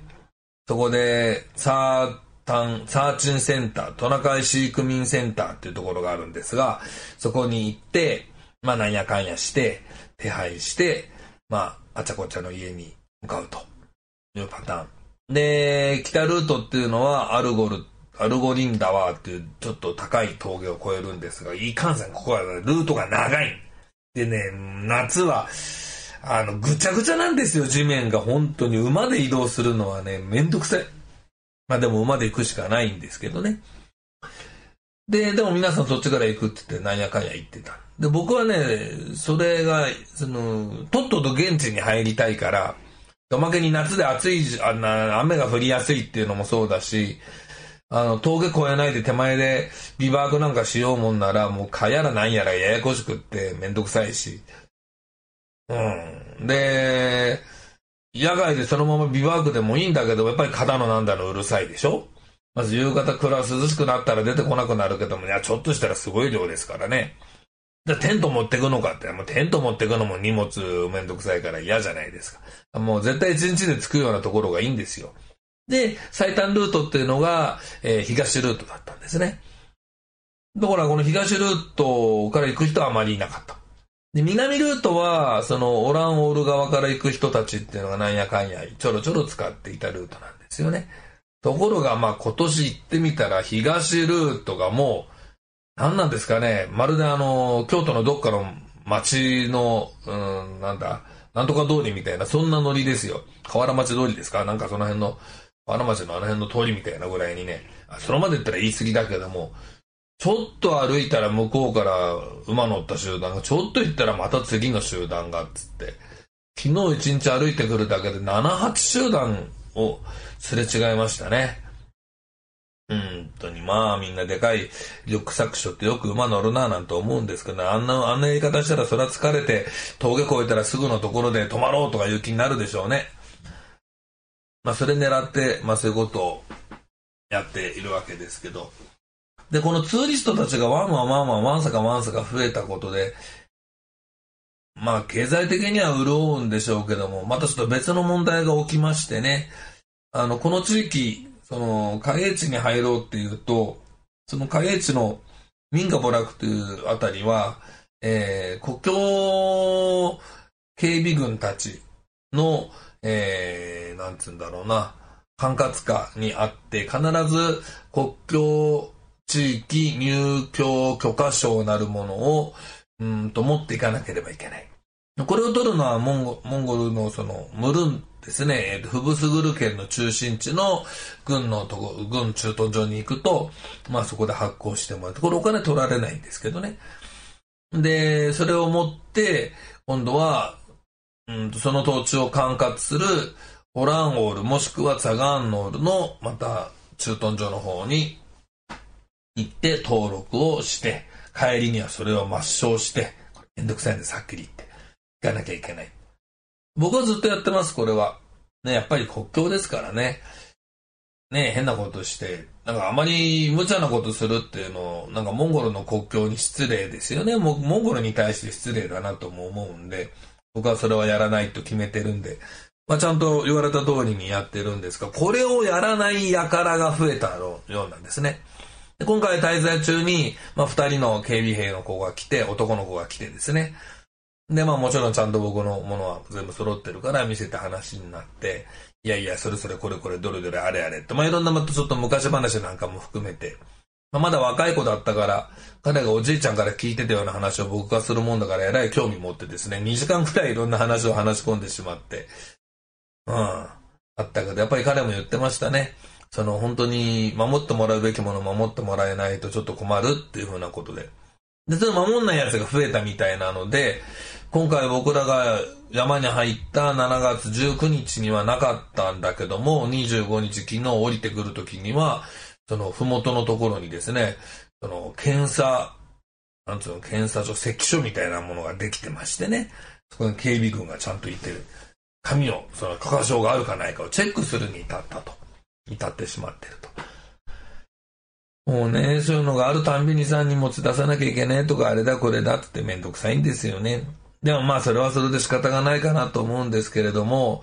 そこで、サータン、サーチュンセンター、トナカイ飼育民センターっていうところがあるんですが、そこに行って、まあなんやかんやして、手配して、まあ、あちゃこちゃの家に向かうというパターン。で、北ルートっていうのはアルゴル、アルゴリンダワーっていうちょっと高い峠を越えるんですが、いかんせんここは、ルートが長い。でね、夏は、あの、ぐちゃぐちゃなんですよ、地面が。本当に馬で移動するのはね、めんどくさい。まあでも馬で行くしかないんですけどね。で、でも皆さんそっちから行くって言ってなんやかんや言ってた。で、僕はね、それが、その、とっとと現地に入りたいから、おまけに夏で暑い、あんな、雨が降りやすいっていうのもそうだし、あの、峠越えないで手前でビバークなんかしようもんなら、もう蚊やらなんやらややこしくってめんどくさいし。うん。で、野外でそのままビバークでもいいんだけど、やっぱり肩のなんだのうるさいでしょ？まず夕方暗涼しくなったら出てこなくなるけども、いや、ちょっとしたらすごい量ですからね。テント持ってくのかって、もうテント持ってくのも荷物めんどくさいから嫌じゃないですか。もう絶対一日で着くようなところがいいんですよ。で、最短ルートっていうのが、えー、東ルートだったんですね。だからこの東ルートから行く人はあまりいなかった。で、南ルートは、そのオランオール側から行く人たちっていうのがなんやかんやちょろちょろ使っていたルートなんですよね。ところが、まあ今年行ってみたら東ルートがもう、何なんですかね、まるであの、京都のどっかの町の、うん、なんだ、なんとか通りみたいな、そんなノリですよ。河原町通りですか？なんかその辺の、河原町のあの辺の通りみたいなぐらいにね、そのまで言ったら言い過ぎだけども、ちょっと歩いたら向こうから馬乗った集団が、ちょっと行ったらまた次の集団が、つって、昨日一日歩いてくるだけで7、8集団をすれ違いましたね。うんとに、まあみんなでかいリュックサックショってよく馬乗るななんて思うんですけど、あんな、あんな言い方したらそれは疲れて峠越えたらすぐのところで止まろうとかいう気になるでしょうね。まあそれ狙って、まあそういうことをやっているわけですけど。で、このツーリストたちがワンワンワンワンワンサかワンサか増えたことで、まあ経済的には潤うんでしょうけども、またちょっと別の問題が起きましてね、あの、この地域、その、下営地に入ろうっていうと、その夏営地の民家ラクというあたりは、えー、国境警備軍たちの、えー、なんつうんだろうな、管轄下にあって、必ず国境地域入居許可証なるものを、うんと持っていかなければいけない。これを取るのはモンゴモンゴルのそのムルンですね、フブスグル県の中心地の軍のとこ、軍駐屯所に行くと、まあそこで発行してもらって、これお金取られないんですけどね。で、それを持って、今度は、うんその土地を管轄するオランオールもしくはツァガンノールのまた駐屯所の方に行って登録をして、帰りにはそれを抹消して、めんどくさいんでさっきり言って、かなきゃいけない。僕はずっとやってます、これは。ね、やっぱり国境ですからね。ね、変なことして、なんかあまり無茶なことするっていうのを、なんかモンゴルの国境に失礼ですよね。モンゴルに対して失礼だなとも思うんで、僕はそれはやらないと決めてるんで、まあ、ちゃんと言われた通りにやってるんですが、これをやらない輩が増えたようなんですね。で今回滞在中に、まあ、二人の警備兵の子が来て、男の子が来てですね。で、まあもちろんちゃんと僕のものは全部揃ってるから見せて話になって、いやいや、それそれこれこれどれどれあれあれって、まあいろんなまたちょっと昔話なんかも含めて、まあ、まだ若い子だったから、彼がおじいちゃんから聞いてたような話を僕がするもんだからえらい興味持ってですね、2時間くらいいろんな話を話し込んでしまって、うん。あったけど、やっぱり彼も言ってましたね。その本当に守ってもらうべきものを守ってもらえないとちょっと困るっていうふうなことで。で、その守んない奴が増えたみたいなので、今回僕らが山に入った7月19日にはなかったんだけども、25日昨日降りてくる時には、そのふもとのところにですね、その検査、なんつうの、検査所、関所みたいなものができてましてね、そこに警備軍がちゃんといてる。紙を、その許可証があるかないかをチェックするに至ったと。至ってしまってると。もうね、そういうのがあるたんびに3人持ち出さなきゃいけないとか、あれだこれだってめんどくさいんですよね。でもまあそれはそれで仕方がないかなと思うんですけれども、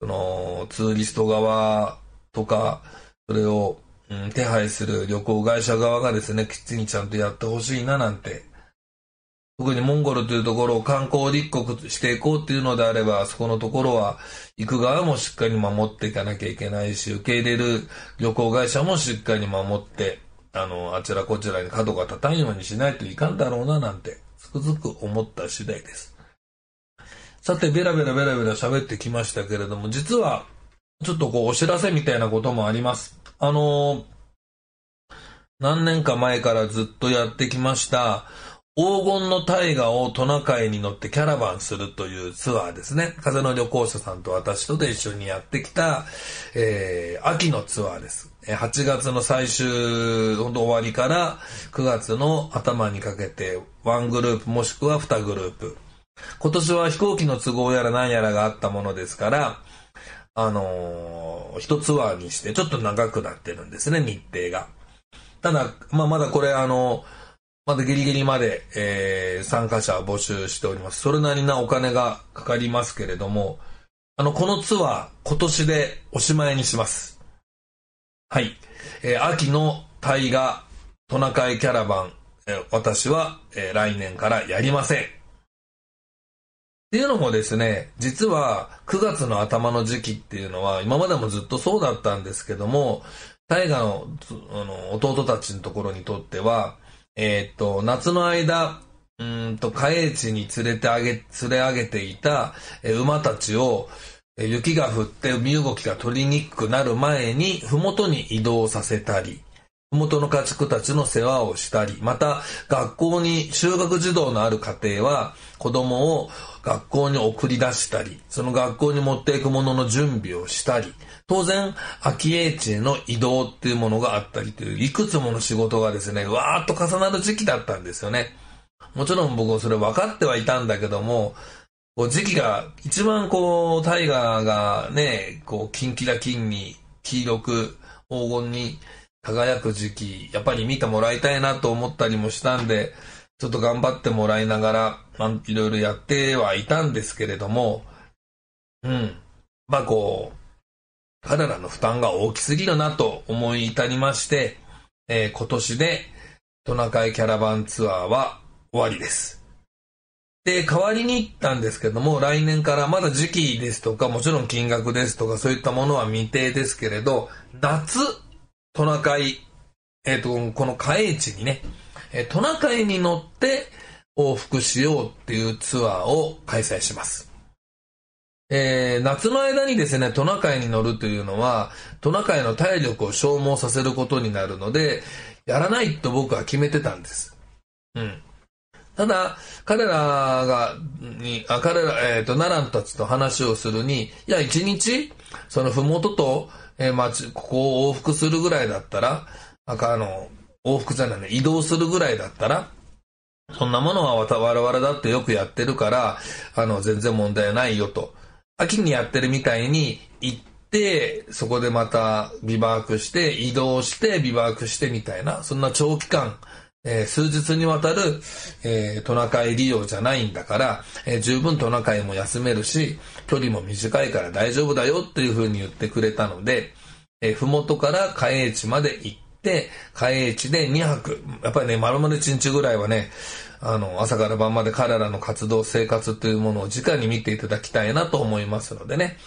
そのツーリスト側とか、それを、うん、手配する旅行会社側がですね、きっちりちゃんとやってほしいななんて。特にモンゴルというところを観光立国していこうっていうのであれば、そこのところは行く側もしっかり守っていかなきゃいけないし、受け入れる旅行会社もしっかり守って、あの、あちらこちらに角が立たんようにしないといかんだろうななんて、つくづく思った次第です。さて、ベラベラベラベラ喋ってきましたけれども、実は、ちょっとこう、お知らせみたいなこともあります。あのー、何年か前からずっとやってきました、黄金の大河をトナカイに乗ってキャラバンするというツアーですね。風の旅行者さんと私とで一緒にやってきた、えー、秋のツアーです。8月の最終の終わりから9月の頭にかけてワングループもしくは2グループ今年は飛行機の都合やら何やらがあったものですから、あのー、一ツアーにしてちょっと長くなってるんですね、日程が。ただ、まあ、まだこれあの、まだギリギリまで、えー、参加者募集しております。それなりなお金がかかりますけれども、あの、このツアー、今年でおしまいにします。はい。えー、秋の大河トナカイキャラバン、えー、私は、えー、来年からやりません。っていうのもですね、実は9月の頭の時期っていうのは今までもずっとそうだったんですけども、大河のの弟たちのところにとっては、えー、っと、夏の間、うんと、下営地に連れてあげ、連れ上げていた、え馬たちを、雪が降って身動きが取りにくくなる前に、ふもとに移動させたり、元の家畜たちの世話をしたり、また学校に修学児童のある家庭は子供を学校に送り出したり、その学校に持っていくものの準備をしたり、当然、秋英地への移動っていうものがあったりという、いくつもの仕事がですね、わーっと重なる時期だったんですよね。もちろん僕はそれ分かってはいたんだけども、こう時期が、一番こう、タイガーがね、こう、キンキラキンに、黄色く、黄金に輝く時期、やっぱり見てもらいたいなと思ったりもしたんで、ちょっと頑張ってもらいながら、まいろいろやってはいたんですけれども、うん。まあこう、彼らの負担が大きすぎるなと思い至りまして、えー、今年でトナカイキャラバンツアーは終わりです。で、代わりに行ったんですけども、来年からまだ時期ですとか、もちろん金額ですとか、そういったものは未定ですけれど、夏、トナカイ、えっ、ー、と、この海江地にね、トナカイに乗って往復しようっていうツアーを開催します。えー、夏の間にですね、トナカイに乗るというのは、トナカイの体力を消耗させることになるので、やらないと僕は決めてたんです。うん。ただ、彼らが、に、あ、彼ら、えっ、ー、と、奈良たちと話をするに、いや、一日、その、ふもとと、えー、町、ここを往復するぐらいだったら、なんかあの、往復じゃないね、移動するぐらいだったら、そんなものは我々だってよくやってるから、あの、全然問題ないよと。秋にやってるみたいに行って、そこでまたビバークして、移動してビバークしてみたいな、そんな長期間、えー、数日にわたる、えー、トナカイ利用じゃないんだから、えー、十分トナカイも休めるし、距離も短いから大丈夫だよっていうふうに言ってくれたので、えー、ふもとから海江地まで行って、海江地で2泊、やっぱりね、丸々1日ぐらいはね、あの、朝から晩まで彼らの活動、生活というものを直に見ていただきたいなと思いますのでね、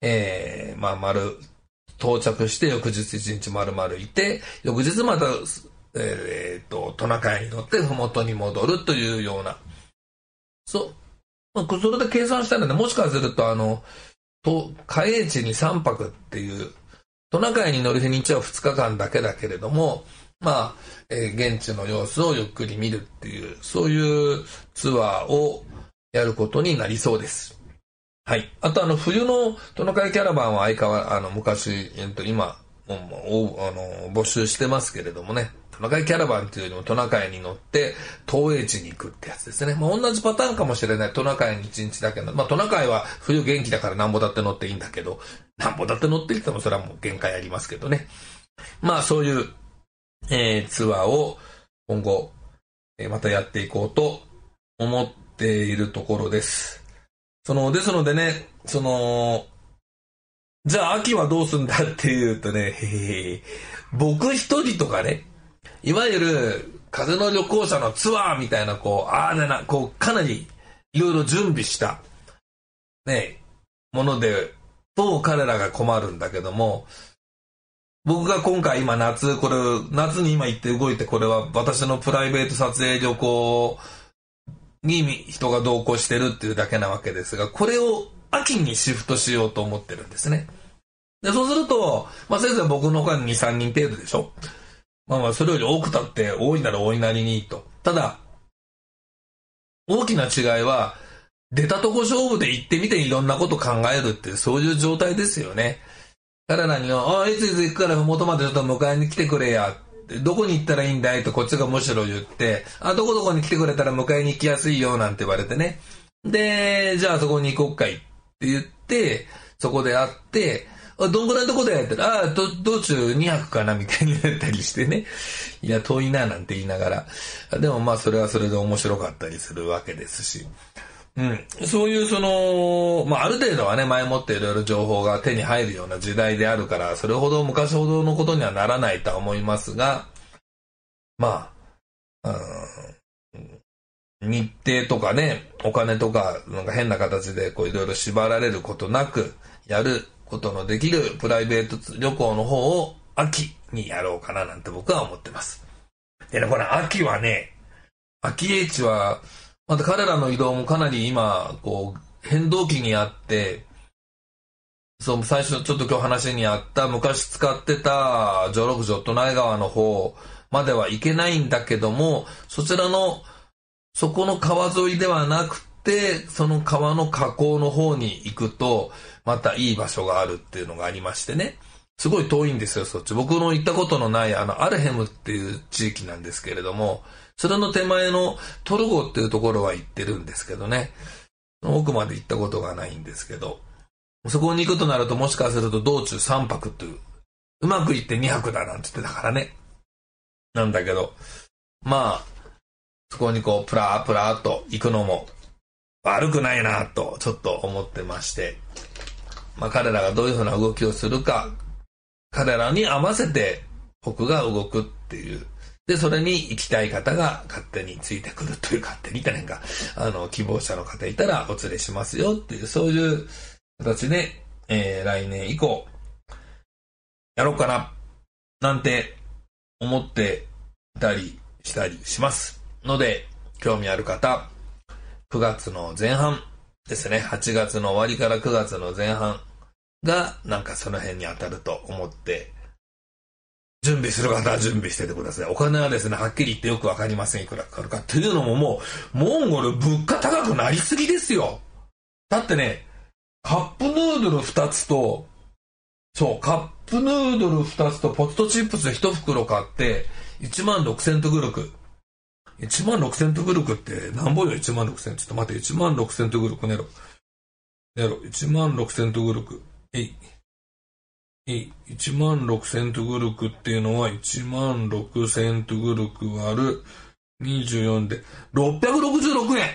えー、まあ、丸、到着して翌日1日丸々いて、翌日また、えー、と、トナカイに乗って麓に戻るというような。そう。まあ、それで計算したらね、もしかするとあの、と、海江地に3泊っていう、トナカイに乗る日にちは2日間だけだけれども、まあ、えー、現地の様子をゆっくり見るっていう、そういうツアーをやることになりそうです。はい。あとあの、冬のトナカイキャラバンは相変わら、あの、昔、えっと、今、あの、募集してますけれどもね、トナカイキャラバンっていうよりもトナカイに乗って東映地に行くってやつですね。まあ、同じパターンかもしれない。トナカイに1日だけの。まあ、トナカイは冬元気だからなんぼだって乗っていいんだけど、なんぼだって乗ってきてもそれはもう限界ありますけどね。まあ、そういう、えー、ツアーを今後、えー、またやっていこうと思っているところです。その、ですのでね、その、じゃあ秋はどうすんだっていうとね、へへへ僕一人とかね、いわゆる風の旅行者のツアーみたいな、こう、ああだな、こう、かなりいろいろ準備した、ね、もので、と彼らが困るんだけども、僕が今回今夏、これ、夏に今行って動いて、これは私のプライベート撮影旅行に人が同行してるっていうだけなわけですが、これを秋にシフトしようと思ってるんですね。で、そうすると、まあ、せいぜい僕の他に2、3人程度でしょまあまあ、それより多くたって多いなら多いなりにと。ただ、大きな違いは、出たとこ勝負で行ってみていろんなこと考えるってそういう状態ですよね。彼らには、ああ、いついつ行くから元までちょっと迎えに来てくれや。どこに行ったらいいんだいとこっちがむしろ言って、あ、どこどこに来てくれたら迎えに行きやすいよなんて言われてね。で、じゃあそこに行こうかいって言って、そこで会って、どんぐらいのとこでやったら、ああ、道中2泊かなみたいになったりしてね。いや、遠いななんて言いながら。でもまあ、それはそれで面白かったりするわけですし。うん。そういうその、まあ、ある程度はね、前もっていろいろ情報が手に入るような時代であるから、それほど昔ほどのことにはならないとは思いますが、まあ、うん、日程とかね、お金とか、なんか変な形でこういろいろ縛られることなくやることのできるプライベート旅行の方を秋にやろうかななんて僕は思ってます。でね、これ秋はね、秋英知は、また彼らの移動もかなり今、こう、変動期にあって、そう、最初ちょっと今日話にあった昔使ってた上六条都内川の方までは行けないんだけども、そちらの、そこの川沿いではなくて、その川の河口の方に行くと、またいい場所があるっていうのがありましてね。すごい遠いんですよ、そっち。僕の行ったことのない、あの、アルヘムっていう地域なんですけれども、それの手前のトルゴっていうところは行ってるんですけどね。奥まで行ったことがないんですけど、そこに行くとなるともしかすると道中3泊といううまくいって2泊だなんて言ってたからね。なんだけど、まあ、そこにこう、プラープラーと行くのも悪くないなとちょっと思ってまして、まあ彼らがどういうふうな動きをするか、彼らに合わせて僕が動くっていう。で、それに行きたい方が勝手についてくるという、勝手にってなんか、あの、希望者の方いたらお連れしますよっていう、そういう形で、えー、来年以降、やろうかな、なんて思っていたりしたりします。ので、興味ある方、9月の前半ですね、8月の終わりから9月の前半が、なんかその辺に当たると思って、準備する方は準備しててください。お金はですね、はっきり言ってよくわかりません。いくらかかるか。っていうのももう、モンゴル物価高くなりすぎですよ。だってね、カップヌードル2つと、そう、カップヌードル2つとポテトチップス1袋買って、1万6000トグルク。1万6000トグルクって何ぼよ1万6000。ちょっと待って、1万6000トグルクネロ。ネロ、1万6000トグルク。えい。えい。1万6000トグルクっていうのは1万6000トグルク割る24で666円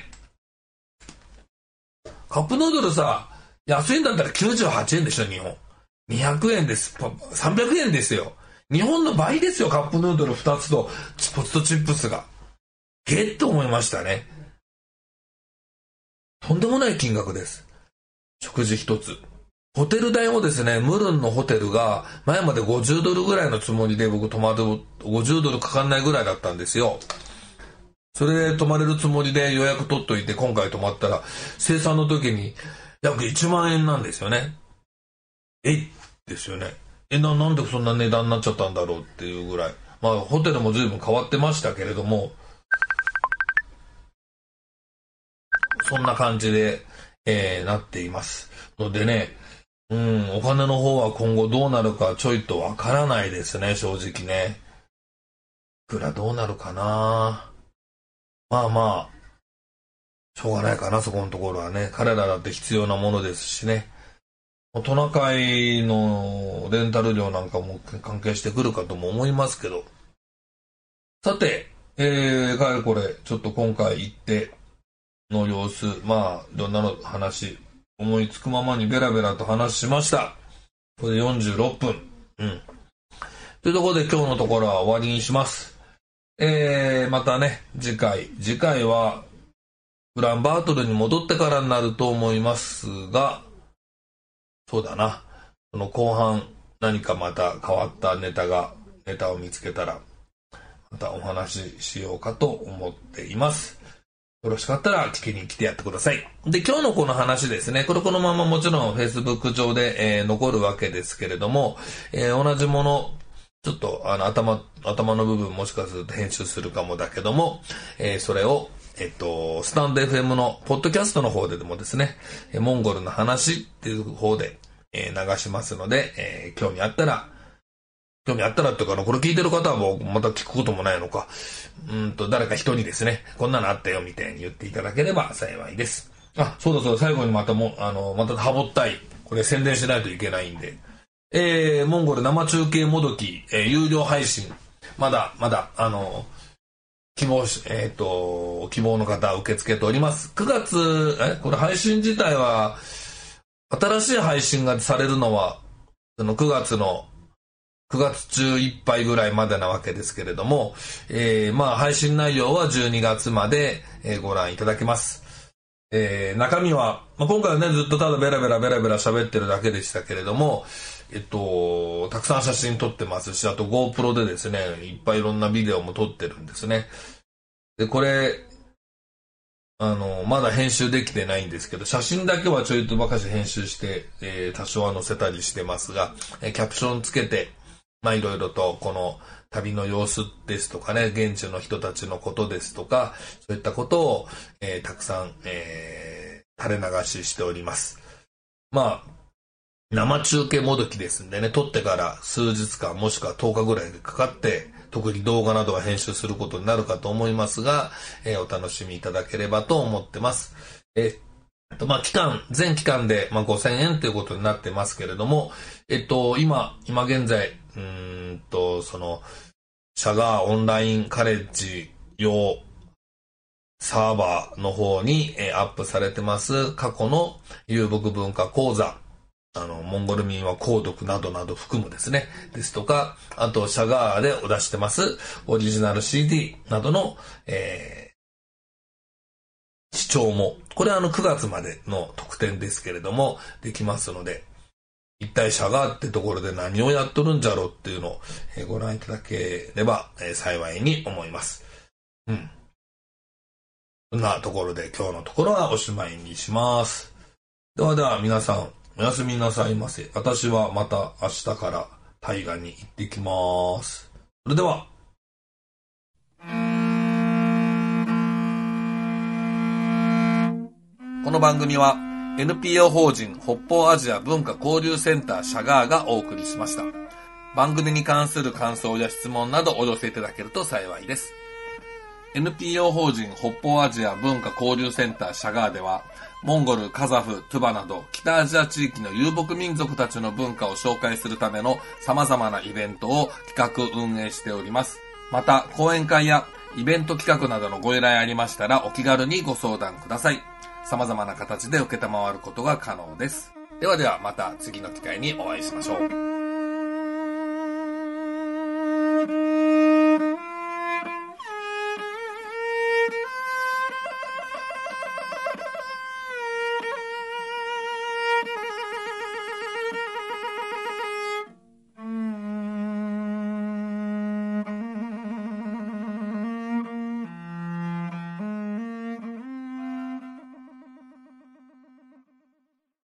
カップヌードルさ、安いんだったら98円でしょ、日本。200円です。300円ですよ。日本の倍ですよ、カップヌードル2つとポテトチップスが。げっと思いましたね。とんでもない金額です。食事一つ。ホテル代もですね、ムルンのホテルが前まで50ドルぐらいのつもりで僕泊まる、50ドルかかんないぐらいだったんですよ。それで泊まれるつもりで予約取っといて今回泊まったら、生産の時に約1万円なんですよね。えいですよね。え、な、なんでそんな値段になっちゃったんだろうっていうぐらい。まあ、ホテルも随分変わってましたけれども、そんな感じで、えー、なっています。のでね、うん、お金の方は今後どうなるかちょいとわからないですね、正直ね。いくらどうなるかなまあまあ、しょうがないかな、そこのところはね。彼らだって必要なものですしね。トナカイのレンタル料なんかも関係してくるかとも思いますけど。さて、えー、かれこれ、ちょっと今回行っての様子、まあ、いろんなの話、思いつくままにベラベラと話しました。これで46分。うん。というところで今日のところは終わりにします。えー、またね、次回。次回は、ウランバートルに戻ってからになると思いますが、そうだな。その後半、何かまた変わったネタが、ネタを見つけたら、またお話ししようかと思っています。よろしかったら聞きに来てやってください。で、今日のこの話ですね。これこのままもちろん Facebook 上で、えー、残るわけですけれども、えー、同じもの、ちょっとあの頭、頭の部分もしかすると編集するかもだけども、えー、それを、えっと、スタンド FM のポッドキャストの方ででもですね、モンゴルの話っていう方で、え流しますので、え興味あったら興味あったらっていうか、これ聞いてる方はもうまた聞くこともないのか、うんと、誰か人にですね、こんなのあったよみたいに言っていただければ幸いです。あ、そうだそうだ、最後にまたも、あの、またハボったい。これ宣伝しないといけないんで。えー、モンゴル生中継もどき、えー、有料配信。まだ、まだ、あの、希望し、えっ、ー、と、希望の方受け付けております。9月、え、これ配信自体は、新しい配信がされるのは、その9月の9月中いっぱいぐらいまでなわけですけれども、えー、まあ配信内容は12月まで、ご覧いただけます。えー、中身は、まあ、今回はね、ずっとただベラベラベラベラ喋ってるだけでしたけれども、えっと、たくさん写真撮ってますし、あと GoPro でですね、いっぱいいろんなビデオも撮ってるんですね。で、これ、あの、まだ編集できてないんですけど、写真だけはちょいとばかし編集して、えー、多少は載せたりしてますが、えー、キャプションつけて、まあいろいろとこの旅の様子ですとかね、現地の人たちのことですとか、そういったことを、えー、たくさん、えー、垂れ流ししております。まあ、生中継もどきですんでね、撮ってから数日間もしくは10日ぐらいでかかって、特に動画などは編集することになるかと思いますが、えー、お楽しみいただければと思ってます。えっと、まあ、期間、全期間で、ま、5000円ということになってますけれども、えっと、今、今現在、うんと、その、シャガーオンラインカレッジ用サーバーの方に、えー、アップされてます過去の遊牧文化講座、あの、モンゴル民は購読などなど含むですね、ですとか、あと、シャガーでお出してますオリジナル CD などの、えー、視聴も、これはあの9月までの特典ですけれども、できますので、一体シャガーってところで何をやっとるんじゃろうっていうのをご覧いただければ幸いに思います。うん。そんなところで今日のところはおしまいにします。ではでは皆さんおやすみなさいませ。私はまた明日から大河に行ってきます。それでは。この番組は NPO 法人北方アジア文化交流センターシャガーがお送りしました。番組に関する感想や質問などお寄せいただけると幸いです。NPO 法人北方アジア文化交流センターシャガーでは、モンゴル、カザフ、トゥバなど北アジア地域の遊牧民族たちの文化を紹介するための様々なイベントを企画運営しております。また、講演会やイベント企画などのご依頼ありましたらお気軽にご相談ください。様々な形で受けたまわることが可能です。ではではまた次の機会にお会いしましょう。